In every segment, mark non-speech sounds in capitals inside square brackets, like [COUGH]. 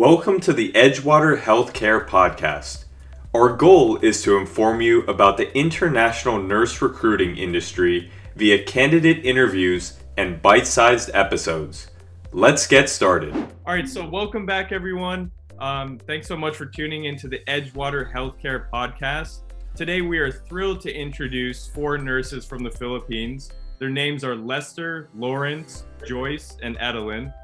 Welcome to the Edgewater Healthcare Podcast. Our goal is to inform you about the international nurse recruiting industry via candidate interviews and bite sized episodes. Let's get started. All right, so welcome back, everyone. Um, thanks so much for tuning into the Edgewater Healthcare Podcast. Today, we are thrilled to introduce four nurses from the Philippines. Their names are Lester, Lawrence, Joyce, and Adeline.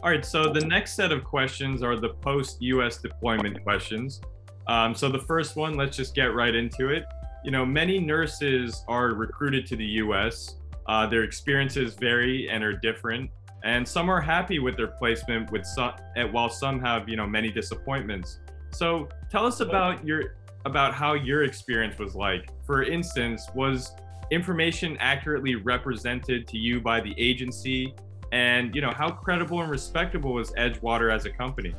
All right, so the next set of questions are the post US deployment questions. Um, so the first one, let's just get right into it. You know, many nurses are recruited to the US. Uh, their experiences vary and are different, and some are happy with their placement, with some, while some have you know many disappointments. So tell us about your about how your experience was like. For instance, was information accurately represented to you by the agency and you know how credible and respectable is edgewater as a company?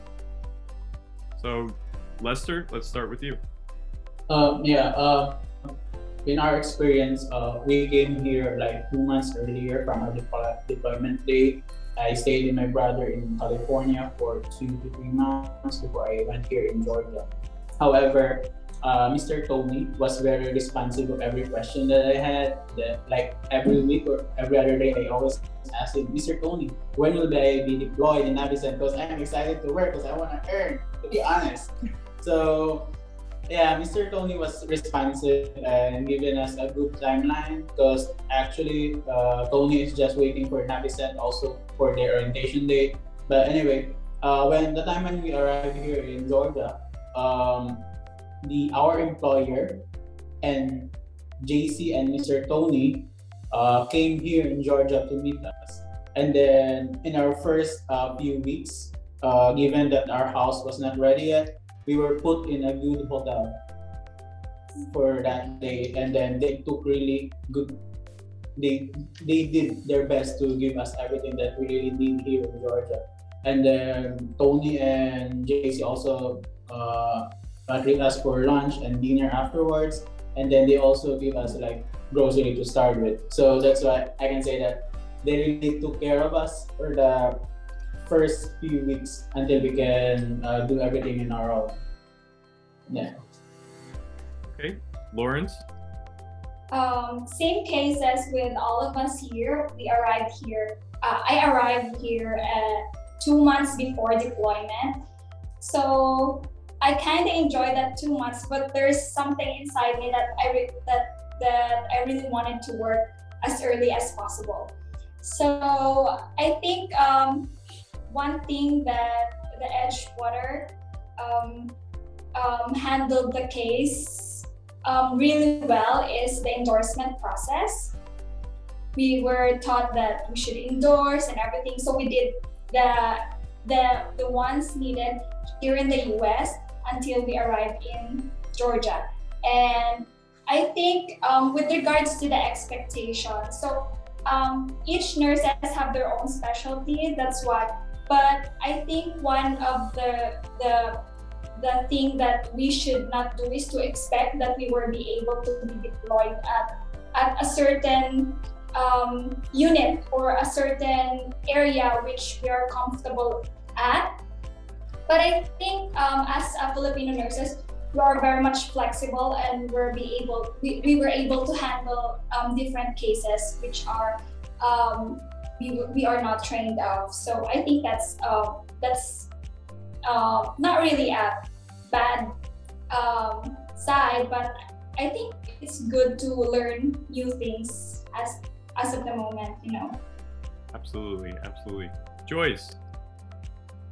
So lester let's start with you. Um, yeah uh, in our experience uh, we came here like two months earlier from our deployment day. I stayed with my brother in california for two to three months before i went here in georgia. However uh, Mr. Tony was very responsive of every question that I had. That like every week or every other day, I always ask him, Mr. Tony, when will I be deployed in Navicent? Because I'm excited to work because I want to earn. To be honest, [LAUGHS] so yeah, Mr. Tony was responsive and giving us a good timeline because actually uh, Tony is just waiting for Navicent also for their orientation date. But anyway, uh, when the time when we arrived here in Georgia, um, the our employer and JC and Mr. Tony uh, came here in Georgia to meet us. And then in our first uh, few weeks, uh, given that our house was not ready yet, we were put in a good hotel for that day. And then they took really good. They they did their best to give us everything that we really need here in Georgia. And then Tony and JC also uh, treat us for lunch and dinner afterwards. And then they also give us like grocery to start with. So that's why I can say that they really took care of us for the first few weeks until we can uh, do everything in our own. Yeah. Okay, Lawrence. Um, same case as with all of us here. We arrived here. Uh, I arrived here uh, two months before deployment. So I kind of enjoyed that two months, but there's something inside me that I re- that that I really wanted to work as early as possible. So I think um, one thing that the Edgewater um, um, handled the case um, really well is the endorsement process. We were taught that we should endorse and everything, so we did the the the ones needed here in the U.S until we arrive in Georgia. And I think um, with regards to the expectation, so um, each nurse has have their own specialty. That's what. But I think one of the the the thing that we should not do is to expect that we will be able to be deployed at at a certain um, unit or a certain area which we are comfortable at but I think um, as a Filipino nurses, we are very much flexible and we're be able we, we were able to handle um, different cases which are um, we, we are not trained of. So I think that's uh, that's uh, not really a bad um, side, but I think it's good to learn new things as as of the moment, you know. Absolutely, absolutely. Joyce,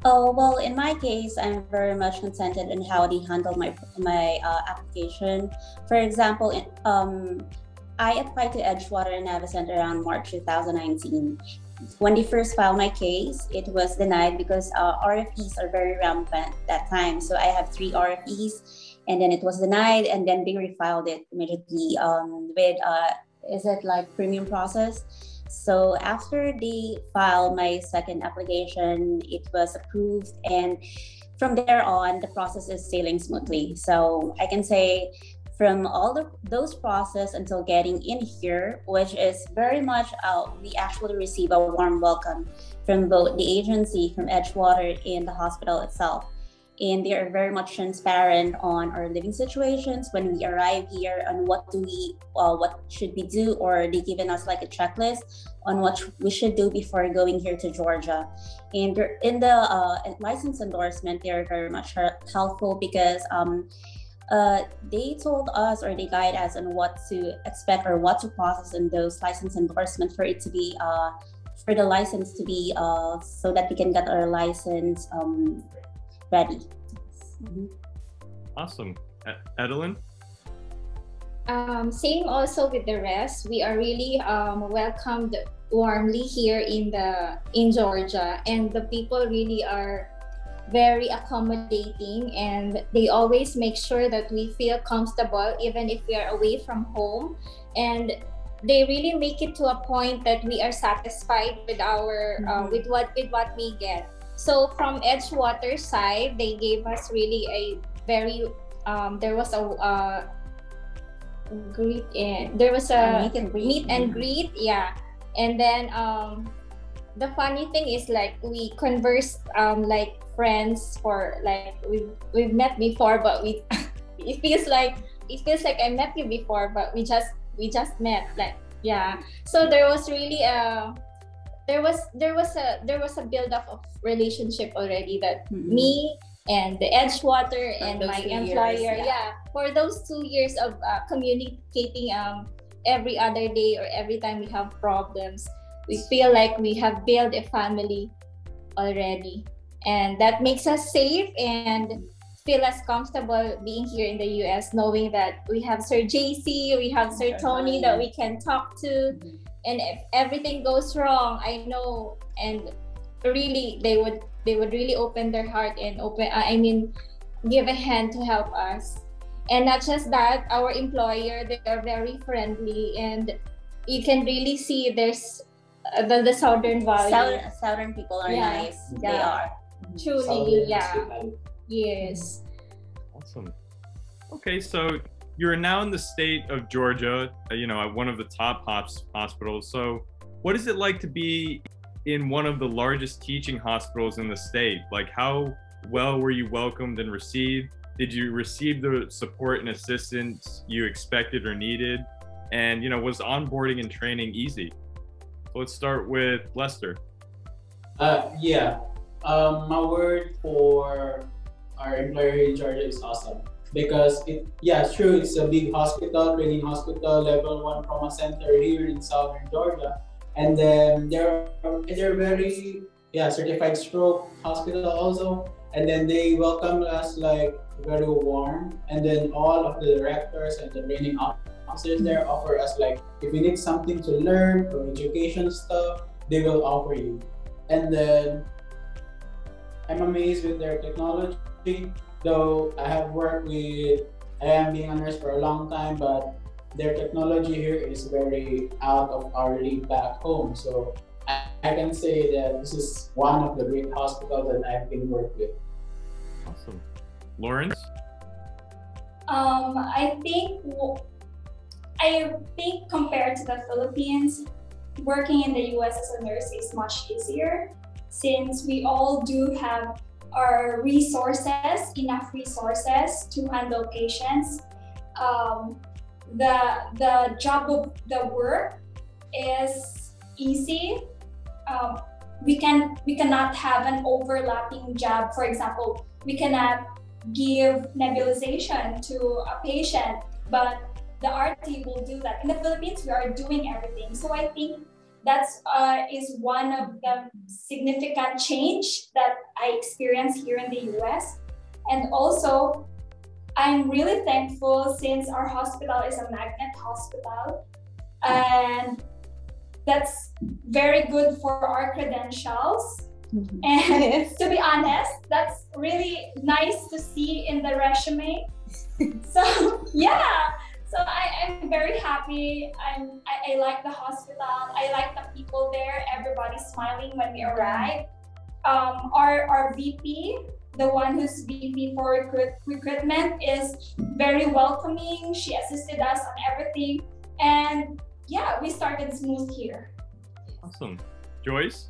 Oh, well, in my case, I'm very much contented in how they handled my my uh, application. For example, um, I applied to Edgewater and Navicent around March 2019. When they first filed my case, it was denied because uh, RFEs are very rampant that time. So I have three RFEs, and then it was denied, and then they refiled it immediately um, with uh, is it like premium process? So after they filed my second application, it was approved and from there on the process is sailing smoothly. So I can say from all the, those process until getting in here, which is very much uh, we actually receive a warm welcome from both the agency, from Edgewater, and the hospital itself and they are very much transparent on our living situations. When we arrive here and what do we uh, what should we do or they given us like a checklist on what we should do before going here to georgia. And in the uh, license endorsement they're very much helpful because um, uh, they told us or they guide us on what to expect or what to process in those license endorsements for it to be uh, for the license to be uh, so that we can get our license um, ready. Mm-hmm. Awesome. Adeline? Um, same also with the rest. We are really um, welcomed warmly here in the in Georgia, and the people really are very accommodating, and they always make sure that we feel comfortable even if we are away from home, and they really make it to a point that we are satisfied with our uh, mm-hmm. with what with what we get so from Edgewater side, they gave us really a very um, there was a uh, greet and there was a, meet and greet. Meet and greet, yeah. And then um, the funny thing is like we conversed um, like friends for like we've we've met before, but we [LAUGHS] it feels like it feels like I met you before, but we just we just met like yeah. So there was really a there was there was a there was a build up of relationship already that mm-hmm. me and the Edgewater and my employer years, yeah. yeah. for those two years of uh, communicating um every other day or every time we have problems we feel like we have built a family already and that makes us safe and feel as comfortable being here in the US knowing that we have Sir JC we have Sir Tony that we can talk to mm-hmm and if everything goes wrong i know. And really they would they would really open their heart and open i mean give a hand to help us. And not just that our employer they are very friendly. And you can really see there's uh, the, the southern valley southern, southern people are yeah. nice. Yeah. they are. Truly southern yeah. yes. Awesome. Okay so you're now in the state of Georgia, uh, you know, at one of the top hospitals. So, what is it like to be in one of the largest teaching hospitals in the state? Like, how well were you welcomed and received? Did you receive the support and assistance you expected or needed? And, you know, was onboarding and training easy? So let's start with Lester. Uh, yeah. Um, my word for our employer in Georgia is awesome because it yeah true it's a big hospital training hospital level one trauma center here in southern georgia. And then they're they're very yeah certified stroke hospital also. And then they welcome us like very warm. And then all of the directors and the training officers there offer us like if you need something to learn or education stuff they will offer you. And then i'm amazed with their technology though I have worked with I am being a nurse for a long time, but their technology here is very out of our league back home. So I, I can say that this is one of the great hospitals that I've been worked with. Awesome. Lawrence? Um, I think I think compared to the Philippines, working in the US as a nurse is much easier since we all do have our resources, enough resources to handle patients. Um, the the job of the work is easy. Um, we can we cannot have an overlapping job. For example, we cannot give nebulization to a patient, but the RT will do that. In the Philippines, we are doing everything. So I think that's uh, is one of the significant change that I experienced here in the US. And also, I'm really thankful since our hospital is a magnet hospital. And that's very good for our credentials. Mm-hmm. And [LAUGHS] to be honest, that's really nice to see in the resume. [LAUGHS] so, yeah, so I, am very happy. I'm, I, I, like the hospital. I like the people there. Everybody's smiling when we arrive. Um, our, our VP, the one who's VP for recruit, recruitment, is very welcoming. She assisted us on everything. And yeah, we started smooth here. Awesome. Joyce?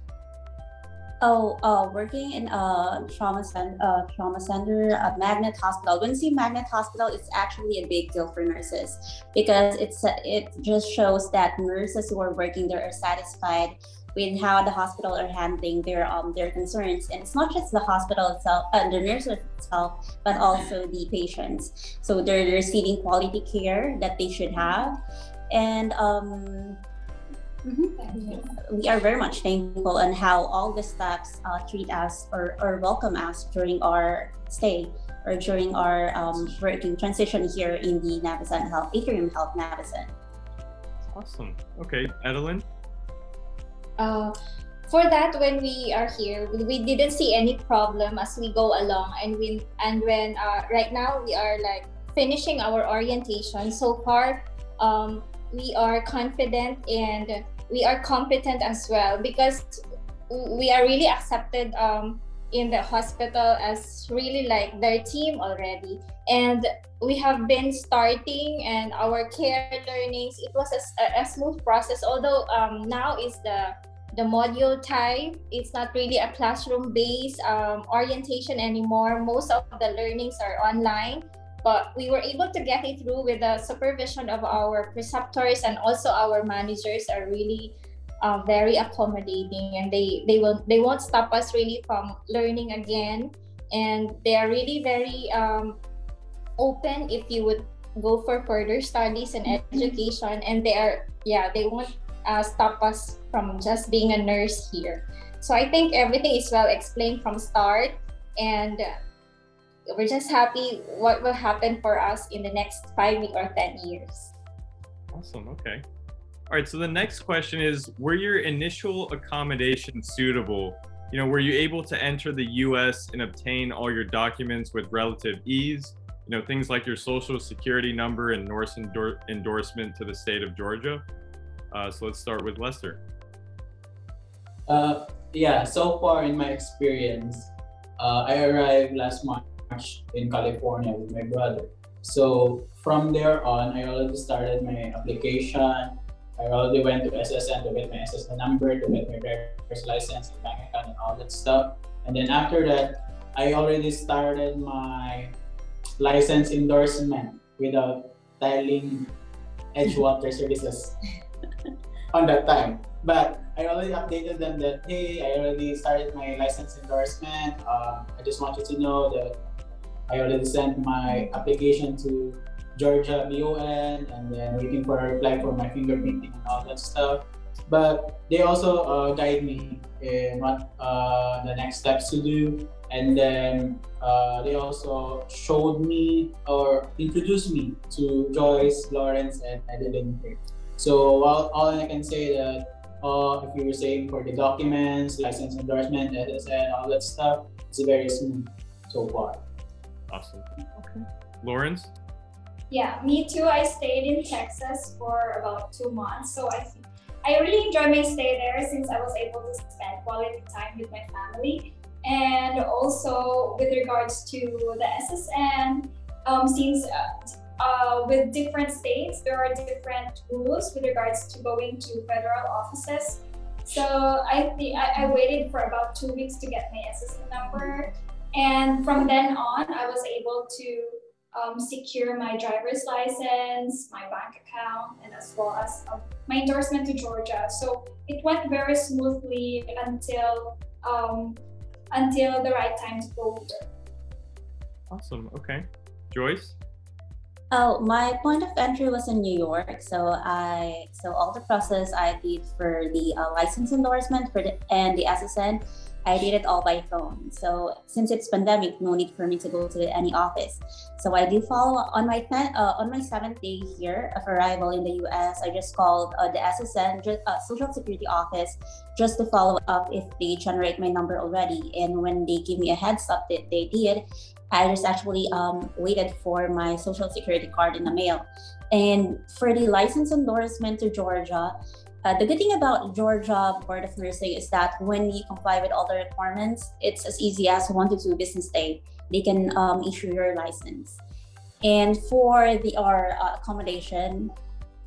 Oh, uh, working in a trauma center, uh, trauma center at Magnet Hospital. When you see Magnet Hospital, it's actually a big deal for nurses because it's it just shows that nurses who are working there are satisfied with how the hospital are handling their um their concerns, and it's not just the hospital itself, uh, the nurses itself, but also the patients. So they're receiving quality care that they should have, and um Mm-hmm. We are very much thankful on how all the staffs uh, treat us or, or welcome us during our stay or during our um, working transition here in the Navicent Health, Atrium Health Navicent. Awesome. Okay, Adeline? Uh, for that, when we are here, we didn't see any problem as we go along. And, we, and when uh, right now we are like finishing our orientation, so far um, we are confident and we are competent as well because we are really accepted um, in the hospital as really like their team already. And we have been starting and our care learnings it was a, a smooth process. Although um, now is the the module type it's not really a classroom based um, orientation anymore. Most of the learnings are online but we were able to get it through with the supervision of our preceptors and also our managers are really uh, very accommodating and they they will they won't stop us really from learning again and they are really very um, open if you would go for further studies and mm-hmm. education and they are yeah they won't uh, stop us from just being a nurse here so i think everything is well explained from start and we're just happy what will happen for us in the next five or 10 years. Awesome. Okay. All right. So the next question is Were your initial accommodations suitable? You know, were you able to enter the US and obtain all your documents with relative ease? You know, things like your social security number and NORSE endor- endorsement to the state of Georgia. Uh, so let's start with Lester. Uh, yeah, so far in my experience, uh, I arrived last in California with my brother. So from there on, I already started my application. I already went to SSN to get my SSN number, to get my driver's license and bank account and all that stuff. And then after that, I already started my license endorsement without dialing Edgewater Services [LAUGHS] on that time. But I already updated them that hey, I already started my license endorsement. Uh, I just want you to know that I already sent my application to Georgia BON and then waiting for a reply for my fingerprinting and all that stuff. But they also uh, guide me in what uh, the next steps to do. And then uh, they also showed me or introduced me to Joyce, Lawrence, and Adeline here. So all, all I can say that uh, if you were saying for the documents, license endorsement, SSN, all that stuff, it's very smooth so far. Awesome. Okay. Lawrence? Yeah, me too. I stayed in Texas for about two months. So I I really enjoyed my stay there since I was able to spend quality time with my family. And also with regards to the SSN, um, since uh, uh, with different states, there are different rules with regards to going to federal offices. So I, I, I waited for about two weeks to get my SSN number. And from then on, I was able to um, secure my driver's license, my bank account, and as well as um, my endorsement to Georgia. So it went very smoothly until um, until the right time to go here. Awesome. Okay, Joyce. Oh, my point of entry was in New York, so I so all the process I did for the uh, license endorsement for the and the SSN I did it all by phone. So since it's pandemic, no need for me to go to any office. So I do follow on my ten, uh, on my seventh day here of arrival in the U.S. I just called uh, the SSN uh, Social Security office just to follow up if they generate my number already. And when they give me a heads up that they did, I just actually um, waited for my social security card in the mail. And for the license endorsement to Georgia, uh, the good thing about Georgia Board of Nursing is that when you comply with all the requirements, it's as easy as one to two business day. They can um, issue your license. And for the our uh, accommodation,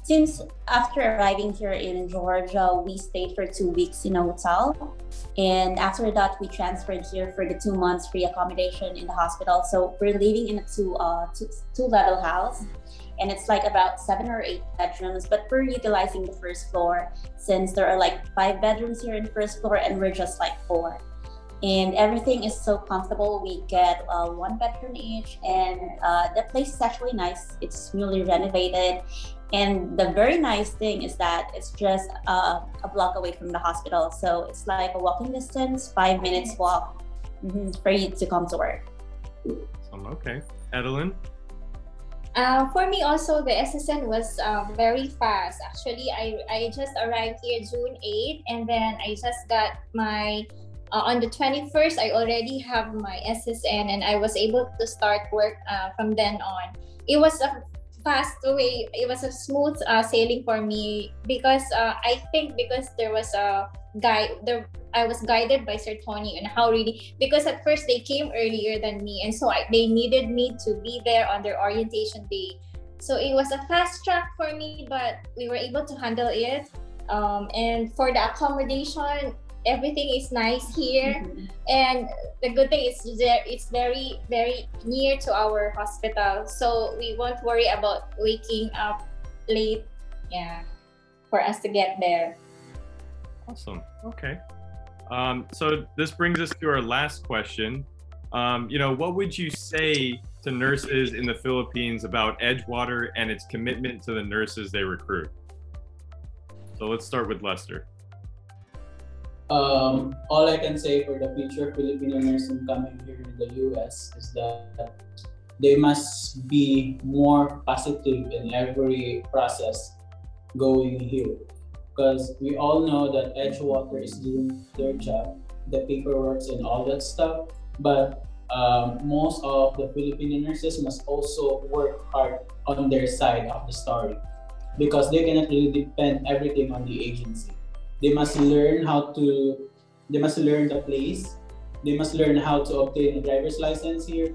since after arriving here in Georgia, we stayed for two weeks in a hotel. And after that, we transferred here for the two months free accommodation in the hospital. So we're living in a two, uh, two, two level house. And it's like about seven or eight bedrooms, but we're utilizing the first floor since there are like five bedrooms here in the first floor and we're just like four and everything is so comfortable. We get uh, one bedroom each, and uh, the place is actually nice. It's newly renovated, and the very nice thing is that it's just uh, a block away from the hospital, so it's like a walking distance, five minutes walk mm-hmm, for you to come to work. Um, okay, Adeline. Uh, for me also the SSN was um, very fast. Actually, I, I just arrived here June 8 and then I just got my uh, on the 21st, I already have my SSN and I was able to start work uh, from then on. It was a fast way, it was a smooth uh, sailing for me because uh, I think because there was a guide, there, I was guided by Sir Tony and how really, because at first they came earlier than me and so I, they needed me to be there on their orientation day. So it was a fast track for me, but we were able to handle it. Um, and for the accommodation, everything is nice here. Mm-hmm. and the good thing is there it's very very near to our hospital. So we won't worry about waking up late yeah for us to get there. Awesome. Okay. Um, so this brings us to our last question. Um, you know what would you say to nurses in the philippines about edgewater and its commitment to the nurses they recruit? So let's start with lester um, all I can say for the future Filipino nursing coming here in the US is that they must be more positive in every process going here. Because we all know that Edgewater is doing their job, the paperwork and all that stuff. But um, most of the Filipino nurses must also work hard on their side of the story because they cannot really depend everything on the agency they must learn how to they must learn the place. They must learn how to obtain a driver's license here.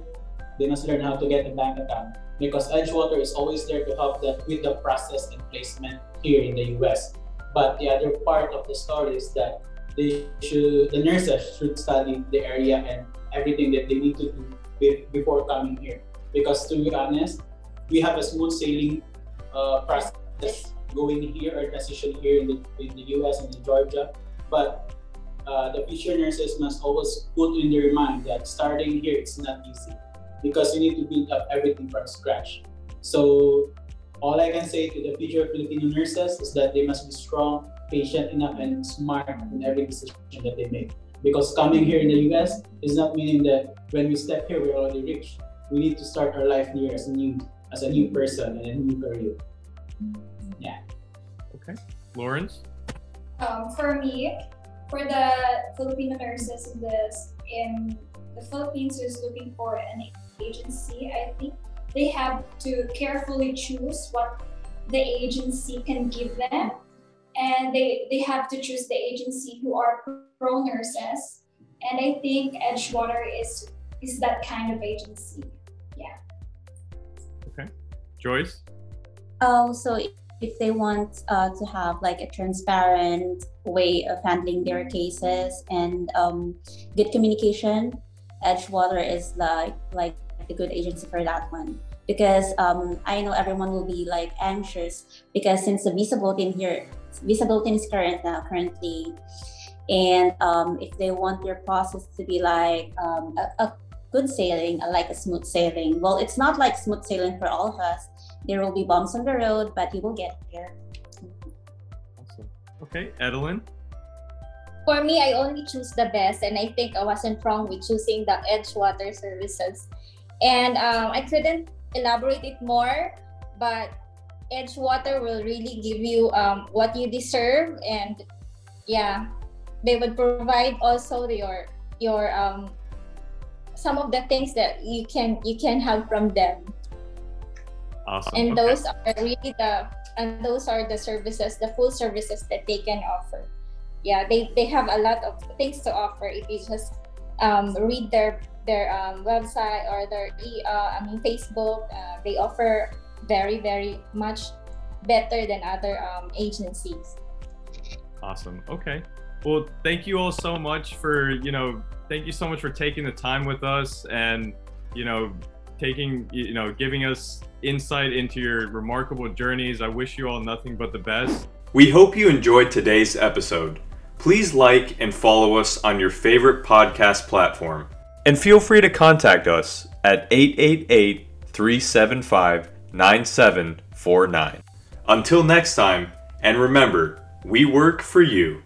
They must learn how to get a bank account. Because edgewater is always there to help them with the process and placement here in the us but the other part of the story is that they should the nurses should study the area and everything that they need to do before coming here. Because to be honest we have a smooth sailing uh, process going here or transition here in the, in the US and in Georgia. But uh, the future nurses must always put in their mind that starting here it's not easy because you need to build up everything from scratch. So all I can say to the future Filipino nurses is that they must be strong, patient enough, and smart in every decision that they make. Because coming here in the US is not meaning that when we step here we're already rich. We need to start our life here as a new as a new person and a new career. Yeah. Okay. Lawrence? Um, for me, for the Filipino nurses in this in the Philippines who's looking for an agency, I think they have to carefully choose what the agency can give them. And they, they have to choose the agency who are pro nurses. And I think Edgewater is is that kind of agency. Yeah. Okay. Joyce? Oh, so if they want uh, to have like a transparent way of handling their cases and um, good communication, Edgewater is like like the good agency for that one. Because um, I know everyone will be like anxious because since the visa bulletin here, visa bulletin is current now currently, and um, if they want their process to be like um, a, a good sailing, like a smooth sailing, well, it's not like smooth sailing for all of us there will be bumps on the road, but you will get there. Awesome. Okay, Adeline. For me, I only choose the best, and I think I wasn't wrong with choosing the Edgewater services. And um, I couldn't elaborate it more, but Edgewater will really give you um, what you deserve, and yeah, they would provide also your your um, some of the things that you can you can have from them. Awesome. And okay. those are really the and those are the services, the full services that they can offer. Yeah, they, they have a lot of things to offer if you just um, read their their um, website or their e, uh, I mean Facebook. Uh, they offer very very much better than other um, agencies. Awesome. Okay. Well, thank you all so much for you know thank you so much for taking the time with us and you know taking you know giving us insight into your remarkable journeys. I wish you all nothing but the best. We hope you enjoyed today's episode. Please like and follow us on your favorite podcast platform. And feel free to contact us at 888 375 9749. Until next time, and remember, we work for you.